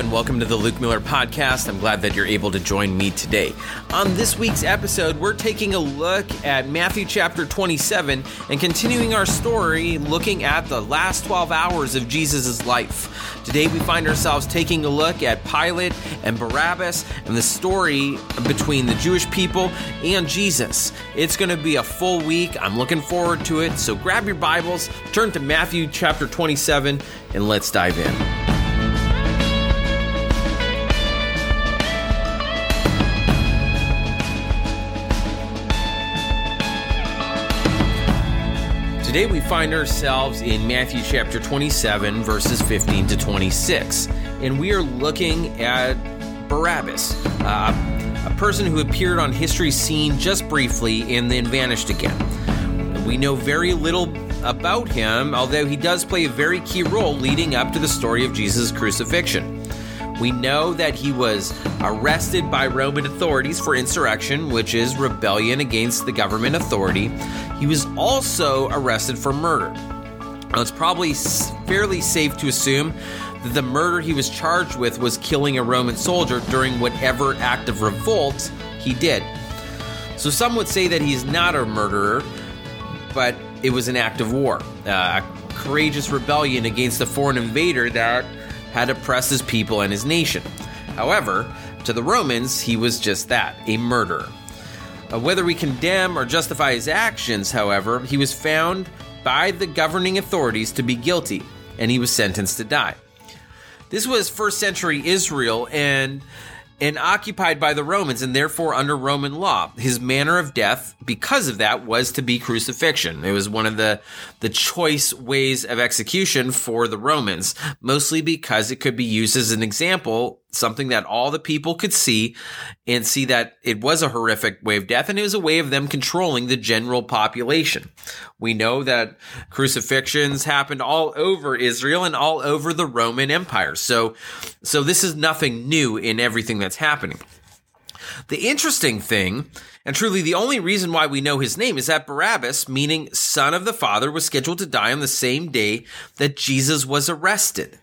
and welcome to the Luke Miller Podcast. I'm glad that you're able to join me today. On this week's episode, we're taking a look at Matthew chapter 27 and continuing our story looking at the last 12 hours of Jesus' life. Today, we find ourselves taking a look at Pilate and Barabbas and the story between the Jewish people and Jesus. It's going to be a full week. I'm looking forward to it. So grab your Bibles, turn to Matthew chapter 27, and let's dive in. Today we find ourselves in Matthew chapter 27, verses 15 to 26, and we are looking at Barabbas, uh, a person who appeared on history's scene just briefly and then vanished again. We know very little about him, although he does play a very key role leading up to the story of Jesus' crucifixion. We know that he was arrested by Roman authorities for insurrection, which is rebellion against the government authority. He was also arrested for murder. Now, it's probably fairly safe to assume that the murder he was charged with was killing a Roman soldier during whatever act of revolt he did. So some would say that he's not a murderer, but it was an act of war, uh, a courageous rebellion against a foreign invader that had oppressed his people and his nation. However, to the Romans, he was just that a murderer. Uh, whether we condemn or justify his actions, however, he was found by the governing authorities to be guilty, and he was sentenced to die. This was first century Israel, and and occupied by the Romans and therefore under Roman law. His manner of death, because of that, was to be crucifixion. It was one of the, the choice ways of execution for the Romans, mostly because it could be used as an example something that all the people could see and see that it was a horrific way of death and it was a way of them controlling the general population. We know that crucifixions happened all over Israel and all over the Roman Empire. So, so this is nothing new in everything that's happening. The interesting thing, and truly the only reason why we know his name, is that Barabbas, meaning son of the father, was scheduled to die on the same day that Jesus was arrested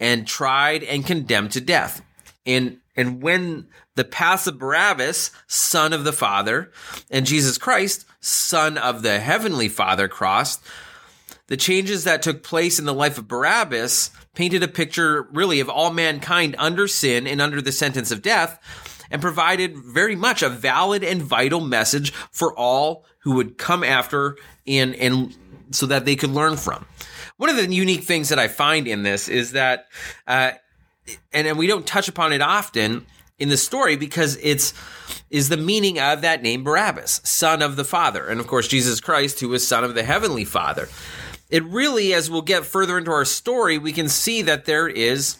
and tried and condemned to death. And and when the of Barabbas, son of the Father, and Jesus Christ, son of the heavenly Father, crossed, the changes that took place in the life of Barabbas painted a picture really of all mankind under sin and under the sentence of death and provided very much a valid and vital message for all who would come after and and so that they could learn from. One of the unique things that I find in this is that, uh, and, and we don't touch upon it often in the story because it's is the meaning of that name Barabbas, son of the Father, and of course Jesus Christ, who is son of the heavenly Father. It really, as we'll get further into our story, we can see that there is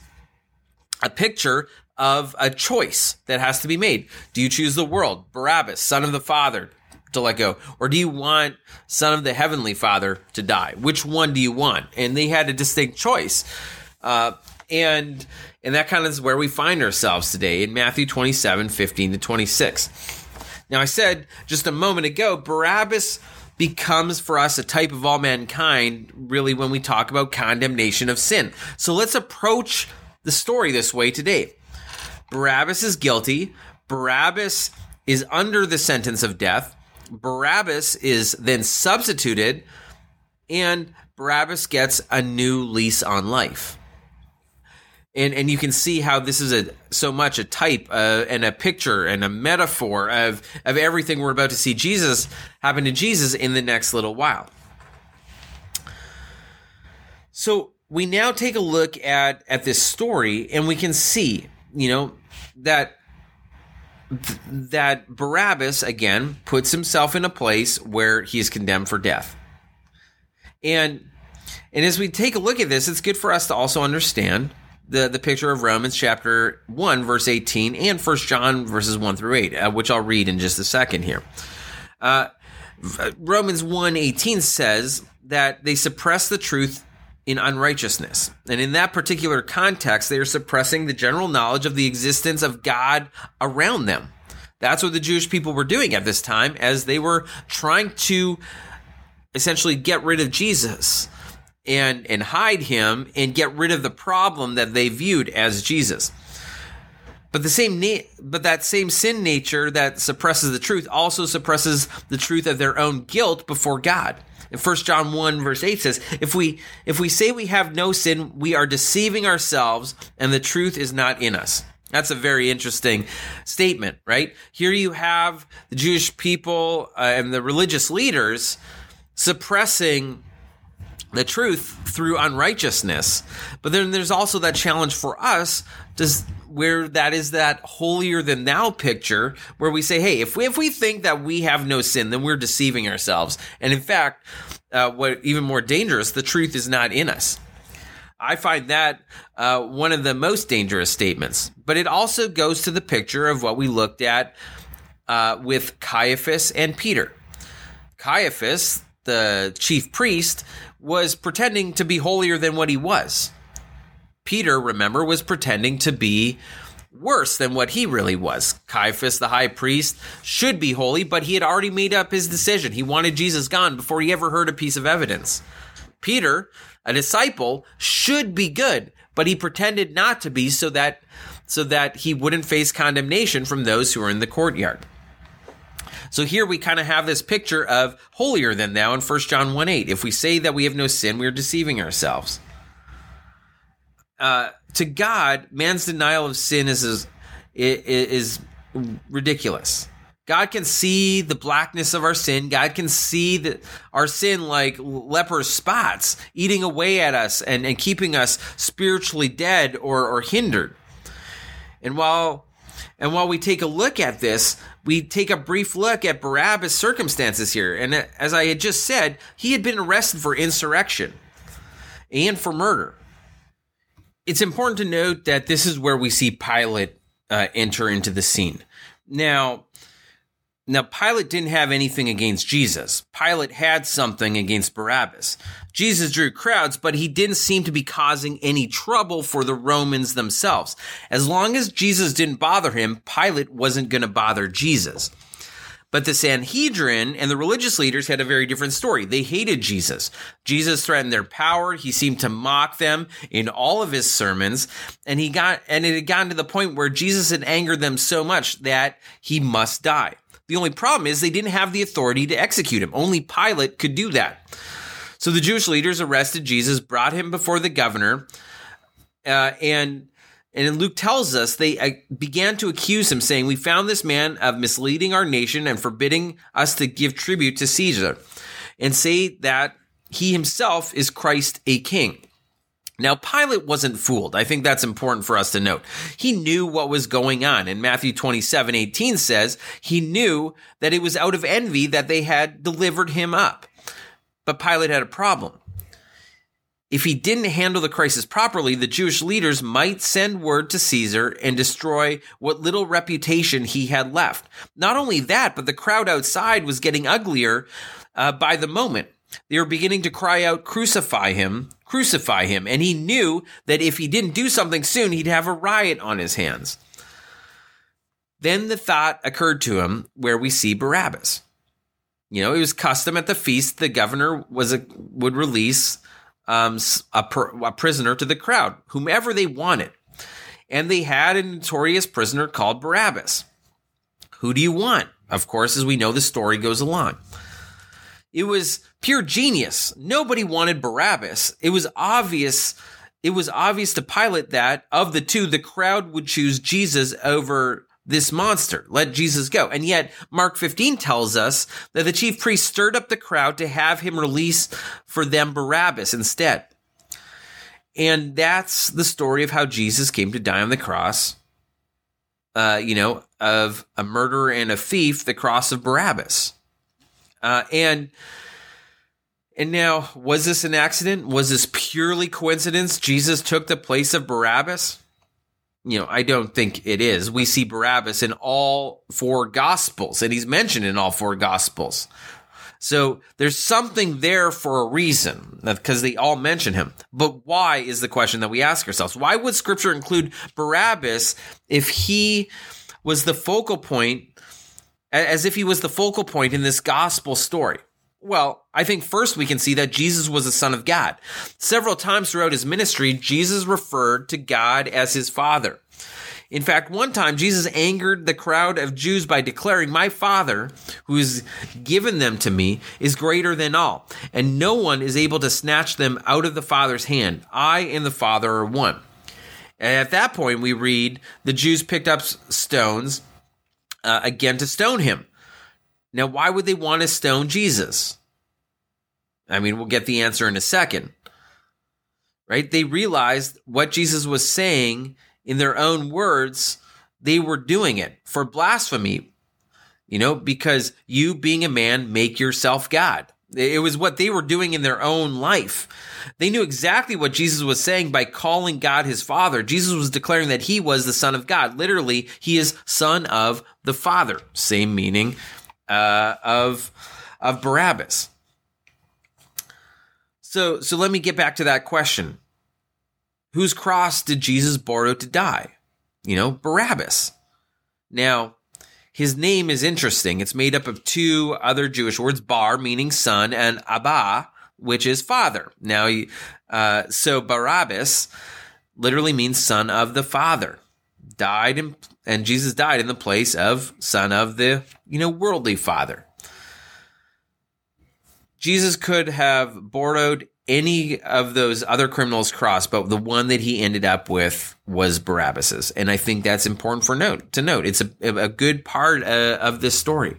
a picture of a choice that has to be made. Do you choose the world, Barabbas, son of the Father, to let go? Or do you want Son of the Heavenly Father to die? Which one do you want? And they had a distinct choice. Uh, and and that kind of is where we find ourselves today in Matthew 27, 15 to 26. Now I said just a moment ago, Barabbas becomes for us a type of all mankind, really, when we talk about condemnation of sin. So let's approach the story this way today. Barabbas is guilty. Barabbas is under the sentence of death. Barabbas is then substituted, and Barabbas gets a new lease on life. And, and you can see how this is a so much a type uh, and a picture and a metaphor of of everything we're about to see Jesus happen to Jesus in the next little while. So we now take a look at at this story and we can see, you know, that that Barabbas again puts himself in a place where he is condemned for death. And and as we take a look at this, it's good for us to also understand the, the picture of Romans chapter 1, verse 18, and 1 John verses 1 through 8, uh, which I'll read in just a second here. Uh, Romans 1 18 says that they suppress the truth in unrighteousness. And in that particular context, they are suppressing the general knowledge of the existence of God around them. That's what the Jewish people were doing at this time as they were trying to essentially get rid of Jesus and and hide him and get rid of the problem that they viewed as Jesus. But the same na- but that same sin nature that suppresses the truth also suppresses the truth of their own guilt before God. 1 John 1 verse 8 says, if we if we say we have no sin, we are deceiving ourselves and the truth is not in us. That's a very interesting statement, right? Here you have the Jewish people uh, and the religious leaders suppressing the truth through unrighteousness. But then there's also that challenge for us does where that is that holier than thou picture where we say, hey, if we, if we think that we have no sin, then we're deceiving ourselves. And in fact, uh, what even more dangerous, the truth is not in us. I find that uh, one of the most dangerous statements. But it also goes to the picture of what we looked at uh, with Caiaphas and Peter. Caiaphas, the chief priest, was pretending to be holier than what he was. Peter, remember, was pretending to be worse than what he really was. Caiaphas, the high priest, should be holy, but he had already made up his decision. He wanted Jesus gone before he ever heard a piece of evidence. Peter, a disciple, should be good, but he pretended not to be so that so that he wouldn't face condemnation from those who were in the courtyard. So here we kind of have this picture of holier than thou in 1 John 1 8. If we say that we have no sin, we are deceiving ourselves. Uh, to God, man's denial of sin is, is, is ridiculous. God can see the blackness of our sin. God can see that our sin like leper spots eating away at us and, and keeping us spiritually dead or, or hindered. And while and while we take a look at this, we take a brief look at Barabbas' circumstances here. And as I had just said, he had been arrested for insurrection and for murder. It's important to note that this is where we see Pilate uh, enter into the scene. Now, now Pilate didn't have anything against Jesus. Pilate had something against Barabbas. Jesus drew crowds, but he didn't seem to be causing any trouble for the Romans themselves. As long as Jesus didn't bother him, Pilate wasn't going to bother Jesus. But the Sanhedrin and the religious leaders had a very different story. They hated Jesus. Jesus threatened their power. He seemed to mock them in all of his sermons. And he got, and it had gotten to the point where Jesus had angered them so much that he must die. The only problem is they didn't have the authority to execute him. Only Pilate could do that. So the Jewish leaders arrested Jesus, brought him before the governor, uh, and and Luke tells us they uh, began to accuse him, saying, We found this man of misleading our nation and forbidding us to give tribute to Caesar, and say that he himself is Christ a king. Now, Pilate wasn't fooled. I think that's important for us to note. He knew what was going on. And Matthew 27 18 says he knew that it was out of envy that they had delivered him up. But Pilate had a problem if he didn't handle the crisis properly, the Jewish leaders might send word to Caesar and destroy what little reputation he had left. Not only that, but the crowd outside was getting uglier uh, by the moment. They were beginning to cry out, Crucify him, crucify him. And he knew that if he didn't do something soon, he'd have a riot on his hands. Then the thought occurred to him where we see Barabbas. You know, it was custom at the feast the governor was a, would release um, a, a prisoner to the crowd, whomever they wanted. And they had a notorious prisoner called Barabbas. Who do you want? Of course, as we know, the story goes along. It was pure genius. Nobody wanted Barabbas. It was obvious. It was obvious to Pilate that of the two, the crowd would choose Jesus over this monster. Let Jesus go. And yet, Mark 15 tells us that the chief priest stirred up the crowd to have him release for them Barabbas instead. And that's the story of how Jesus came to die on the cross. Uh, you know, of a murderer and a thief, the cross of Barabbas. Uh, and and now, was this an accident? Was this purely coincidence? Jesus took the place of Barabbas? You know, I don't think it is. We see Barabbas in all four gospels, and he's mentioned in all four gospels. So there's something there for a reason because they all mention him. But why is the question that we ask ourselves? Why would scripture include Barabbas if he was the focal point, as if he was the focal point in this gospel story? Well, I think first we can see that Jesus was the Son of God. Several times throughout his ministry, Jesus referred to God as his Father. In fact, one time Jesus angered the crowd of Jews by declaring, My Father, who has given them to me, is greater than all, and no one is able to snatch them out of the Father's hand. I and the Father are one. And at that point, we read the Jews picked up stones uh, again to stone him. Now, why would they want to stone Jesus? I mean, we'll get the answer in a second. Right? They realized what Jesus was saying in their own words, they were doing it for blasphemy, you know, because you being a man make yourself God. It was what they were doing in their own life. They knew exactly what Jesus was saying by calling God his father. Jesus was declaring that he was the son of God. Literally, he is son of the father. Same meaning uh, of of Barabbas. So, so let me get back to that question. Whose cross did Jesus borrow to die? You know, Barabbas. Now, his name is interesting. It's made up of two other Jewish words, bar, meaning son, and abba, which is father. Now, uh, so Barabbas literally means son of the father. Died in, and Jesus died in the place of son of the, you know, worldly father. Jesus could have borrowed any of those other criminals cross, but the one that he ended up with was Barabbas's, and I think that's important for note to note. It's a, a good part uh, of this story.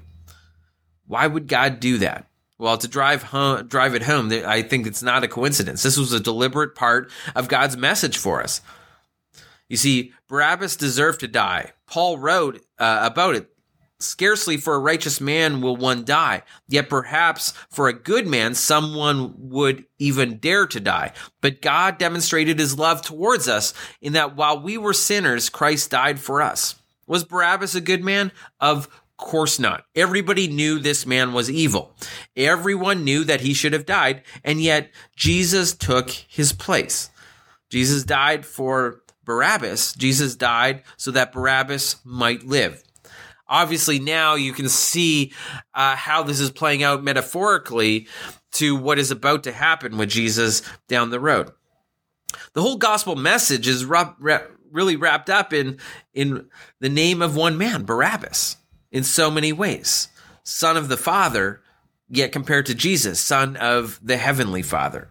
Why would God do that? Well, to drive home, drive it home, I think it's not a coincidence. This was a deliberate part of God's message for us. You see, Barabbas deserved to die. Paul wrote uh, about it Scarcely for a righteous man will one die, yet perhaps for a good man someone would even dare to die. But God demonstrated his love towards us in that while we were sinners, Christ died for us. Was Barabbas a good man? Of course not. Everybody knew this man was evil. Everyone knew that he should have died, and yet Jesus took his place. Jesus died for Barabbas. Jesus died so that Barabbas might live obviously now you can see uh, how this is playing out metaphorically to what is about to happen with Jesus down the road. The whole gospel message is really wrapped up in in the name of one man, Barabbas, in so many ways. Son of the Father, yet compared to Jesus, son of the heavenly Father.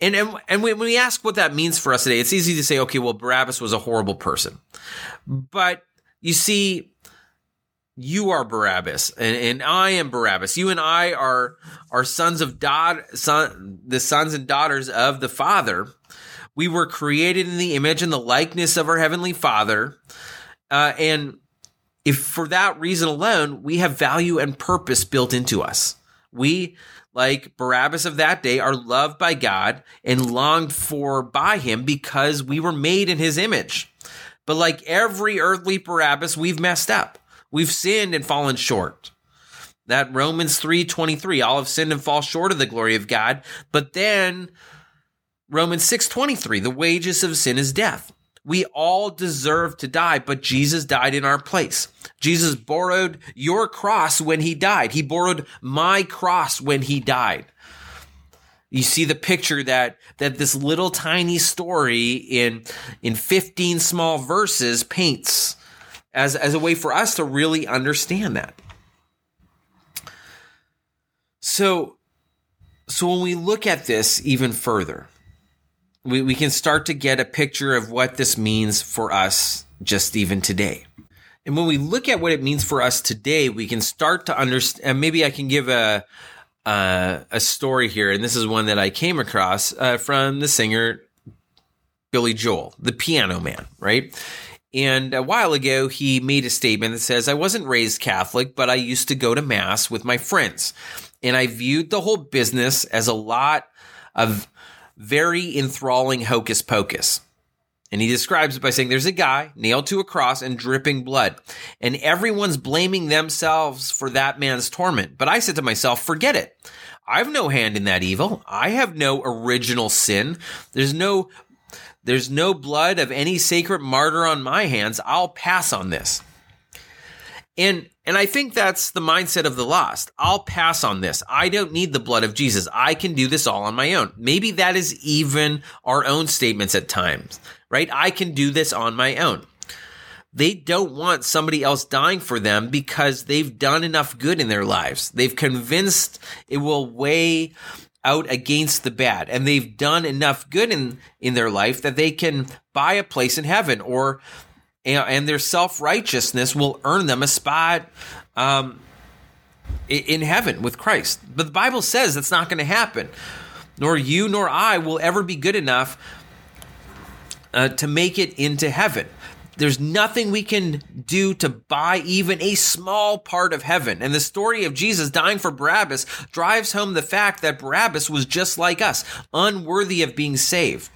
And, and, and when we ask what that means for us today, it's easy to say, okay, well, Barabbas was a horrible person. But you see, you are Barabbas, and, and I am Barabbas. You and I are are sons of God, son, the sons and daughters of the Father. We were created in the image and the likeness of our heavenly Father, uh, and if for that reason alone, we have value and purpose built into us. We, like Barabbas of that day, are loved by God and longed for by Him because we were made in His image. But like every earthly Barabbas, we've messed up. We've sinned and fallen short. That Romans 3:23, all have sinned and fall short of the glory of God. But then Romans 6:23, the wages of sin is death. We all deserve to die, but Jesus died in our place. Jesus borrowed your cross when he died. He borrowed my cross when he died. You see the picture that that this little tiny story in in 15 small verses paints as as a way for us to really understand that. So so when we look at this even further, we, we can start to get a picture of what this means for us just even today. And when we look at what it means for us today, we can start to understand. Maybe I can give a a story here, and this is one that I came across uh, from the singer Billy Joel, the piano man, right? And a while ago, he made a statement that says, I wasn't raised Catholic, but I used to go to Mass with my friends. And I viewed the whole business as a lot of very enthralling hocus pocus. And he describes it by saying there's a guy nailed to a cross and dripping blood, and everyone's blaming themselves for that man's torment. But I said to myself, forget it. I've no hand in that evil. I have no original sin. There's no there's no blood of any sacred martyr on my hands. I'll pass on this. And and I think that's the mindset of the lost. I'll pass on this. I don't need the blood of Jesus. I can do this all on my own. Maybe that is even our own statements at times, right? I can do this on my own. They don't want somebody else dying for them because they've done enough good in their lives. They've convinced it will weigh out against the bad and they've done enough good in, in their life that they can buy a place in heaven or and, their self righteousness will earn them a spot um, in heaven with Christ. But the Bible says that's not going to happen. Nor you nor I will ever be good enough uh, to make it into heaven. There's nothing we can do to buy even a small part of heaven. And the story of Jesus dying for Barabbas drives home the fact that Barabbas was just like us, unworthy of being saved.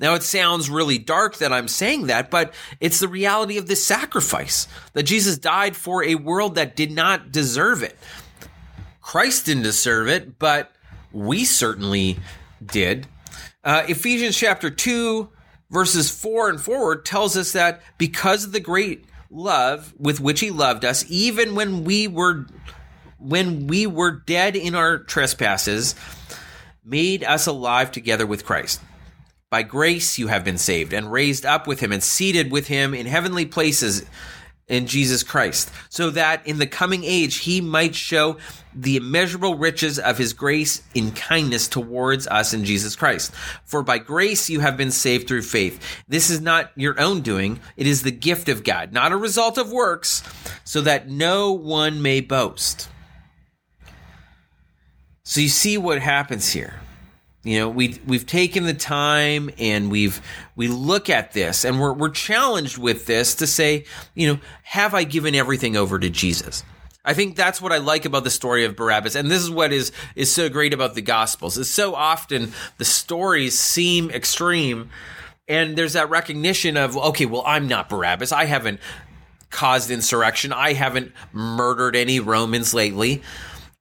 Now, it sounds really dark that I'm saying that, but it's the reality of this sacrifice that Jesus died for a world that did not deserve it. Christ didn't deserve it, but we certainly did. Uh, Ephesians chapter 2, verses 4 and forward tells us that because of the great love with which he loved us, even when we were when we were dead in our trespasses, made us alive together with Christ. By grace you have been saved and raised up with him and seated with him in heavenly places in Jesus Christ, so that in the coming age he might show the immeasurable riches of his grace in kindness towards us in Jesus Christ. For by grace you have been saved through faith. This is not your own doing, it is the gift of God, not a result of works, so that no one may boast. So you see what happens here. You know, we we've taken the time and we've we look at this and we're we're challenged with this to say, you know, have I given everything over to Jesus? I think that's what I like about the story of Barabbas, and this is what is is so great about the Gospels. Is so often the stories seem extreme, and there's that recognition of okay, well, I'm not Barabbas. I haven't caused insurrection. I haven't murdered any Romans lately.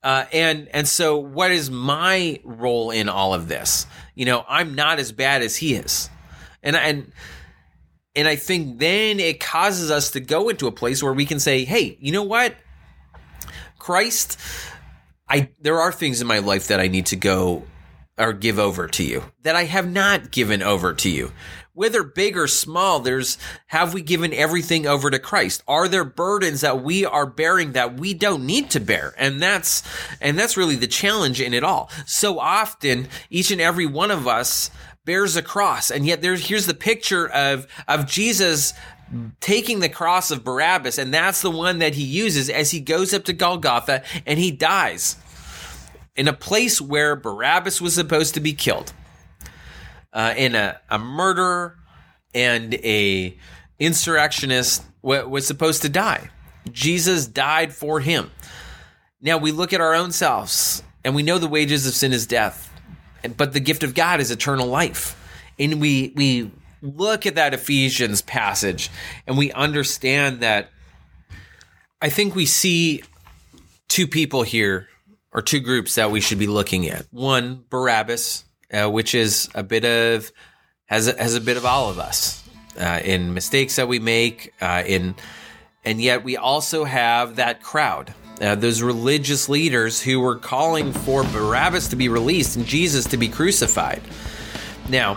Uh, and and so, what is my role in all of this? You know, I'm not as bad as he is, and and and I think then it causes us to go into a place where we can say, "Hey, you know what, Christ, I there are things in my life that I need to go or give over to you that I have not given over to you whether big or small, there's have we given everything over to Christ? Are there burdens that we are bearing that we don't need to bear? And that's and that's really the challenge in it all. So often, each and every one of us bears a cross, and yet there's here's the picture of of Jesus taking the cross of Barabbas, and that's the one that he uses as he goes up to Golgotha and he dies in a place where Barabbas was supposed to be killed uh, and a, a murderer and a insurrectionist w- was supposed to die. Jesus died for him. Now we look at our own selves and we know the wages of sin is death, but the gift of God is eternal life. And we we look at that Ephesians passage and we understand that I think we see two people here or two groups that we should be looking at. One, Barabbas, uh, which is a bit of has a, has a bit of all of us uh, in mistakes that we make, uh, in and yet we also have that crowd, uh, those religious leaders who were calling for Barabbas to be released and Jesus to be crucified. Now,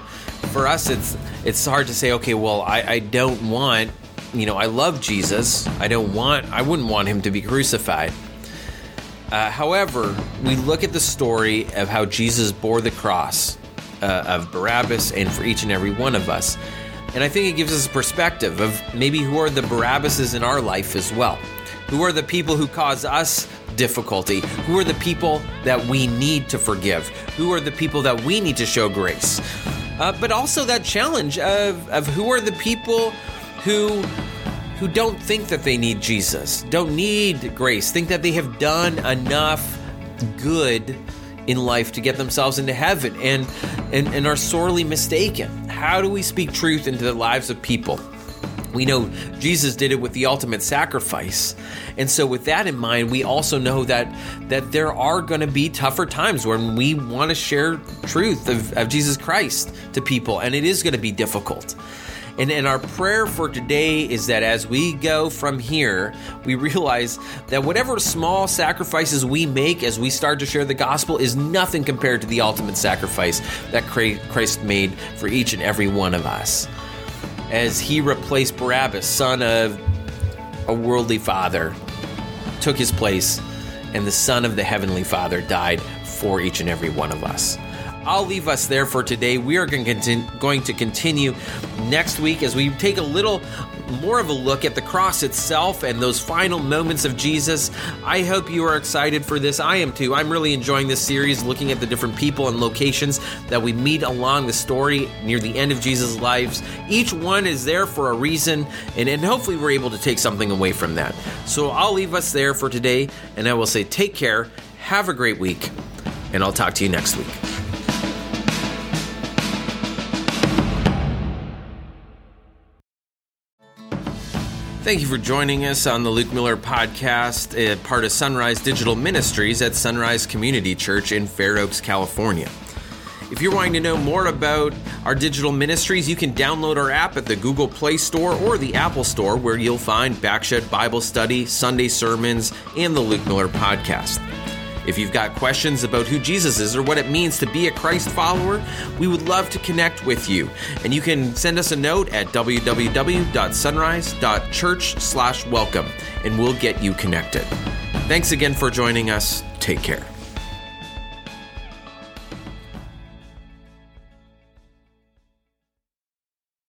for us, it's it's hard to say, okay, well, I, I don't want, you know, I love Jesus. I don't want, I wouldn't want him to be crucified. Uh, however, we look at the story of how Jesus bore the cross uh, of Barabbas and for each and every one of us. And I think it gives us a perspective of maybe who are the Barabbases in our life as well. Who are the people who cause us difficulty? Who are the people that we need to forgive? Who are the people that we need to show grace? Uh, but also that challenge of, of who are the people who who don't think that they need Jesus, don't need grace, think that they have done enough good in life to get themselves into heaven and, and, and are sorely mistaken. How do we speak truth into the lives of people? We know Jesus did it with the ultimate sacrifice. And so with that in mind, we also know that that there are going to be tougher times when we want to share truth of, of Jesus Christ to people and it is going to be difficult. And, and our prayer for today is that as we go from here, we realize that whatever small sacrifices we make as we start to share the gospel is nothing compared to the ultimate sacrifice that Christ made for each and every one of us. As he replaced Barabbas, son of a worldly father, took his place, and the Son of the Heavenly Father died for each and every one of us. I'll leave us there for today. We are going to continue next week as we take a little more of a look at the cross itself and those final moments of Jesus. I hope you are excited for this. I am too. I'm really enjoying this series, looking at the different people and locations that we meet along the story near the end of Jesus' lives. Each one is there for a reason, and, and hopefully we're able to take something away from that. So I'll leave us there for today, and I will say take care, have a great week, and I'll talk to you next week. Thank you for joining us on the Luke Miller Podcast, a part of Sunrise Digital Ministries at Sunrise Community Church in Fair Oaks, California. If you're wanting to know more about our digital ministries, you can download our app at the Google Play Store or the Apple Store, where you'll find Backshed Bible Study, Sunday sermons, and the Luke Miller Podcast. If you've got questions about who Jesus is or what it means to be a Christ follower, we would love to connect with you. And you can send us a note at www.sunrise.church/welcome and we'll get you connected. Thanks again for joining us. Take care.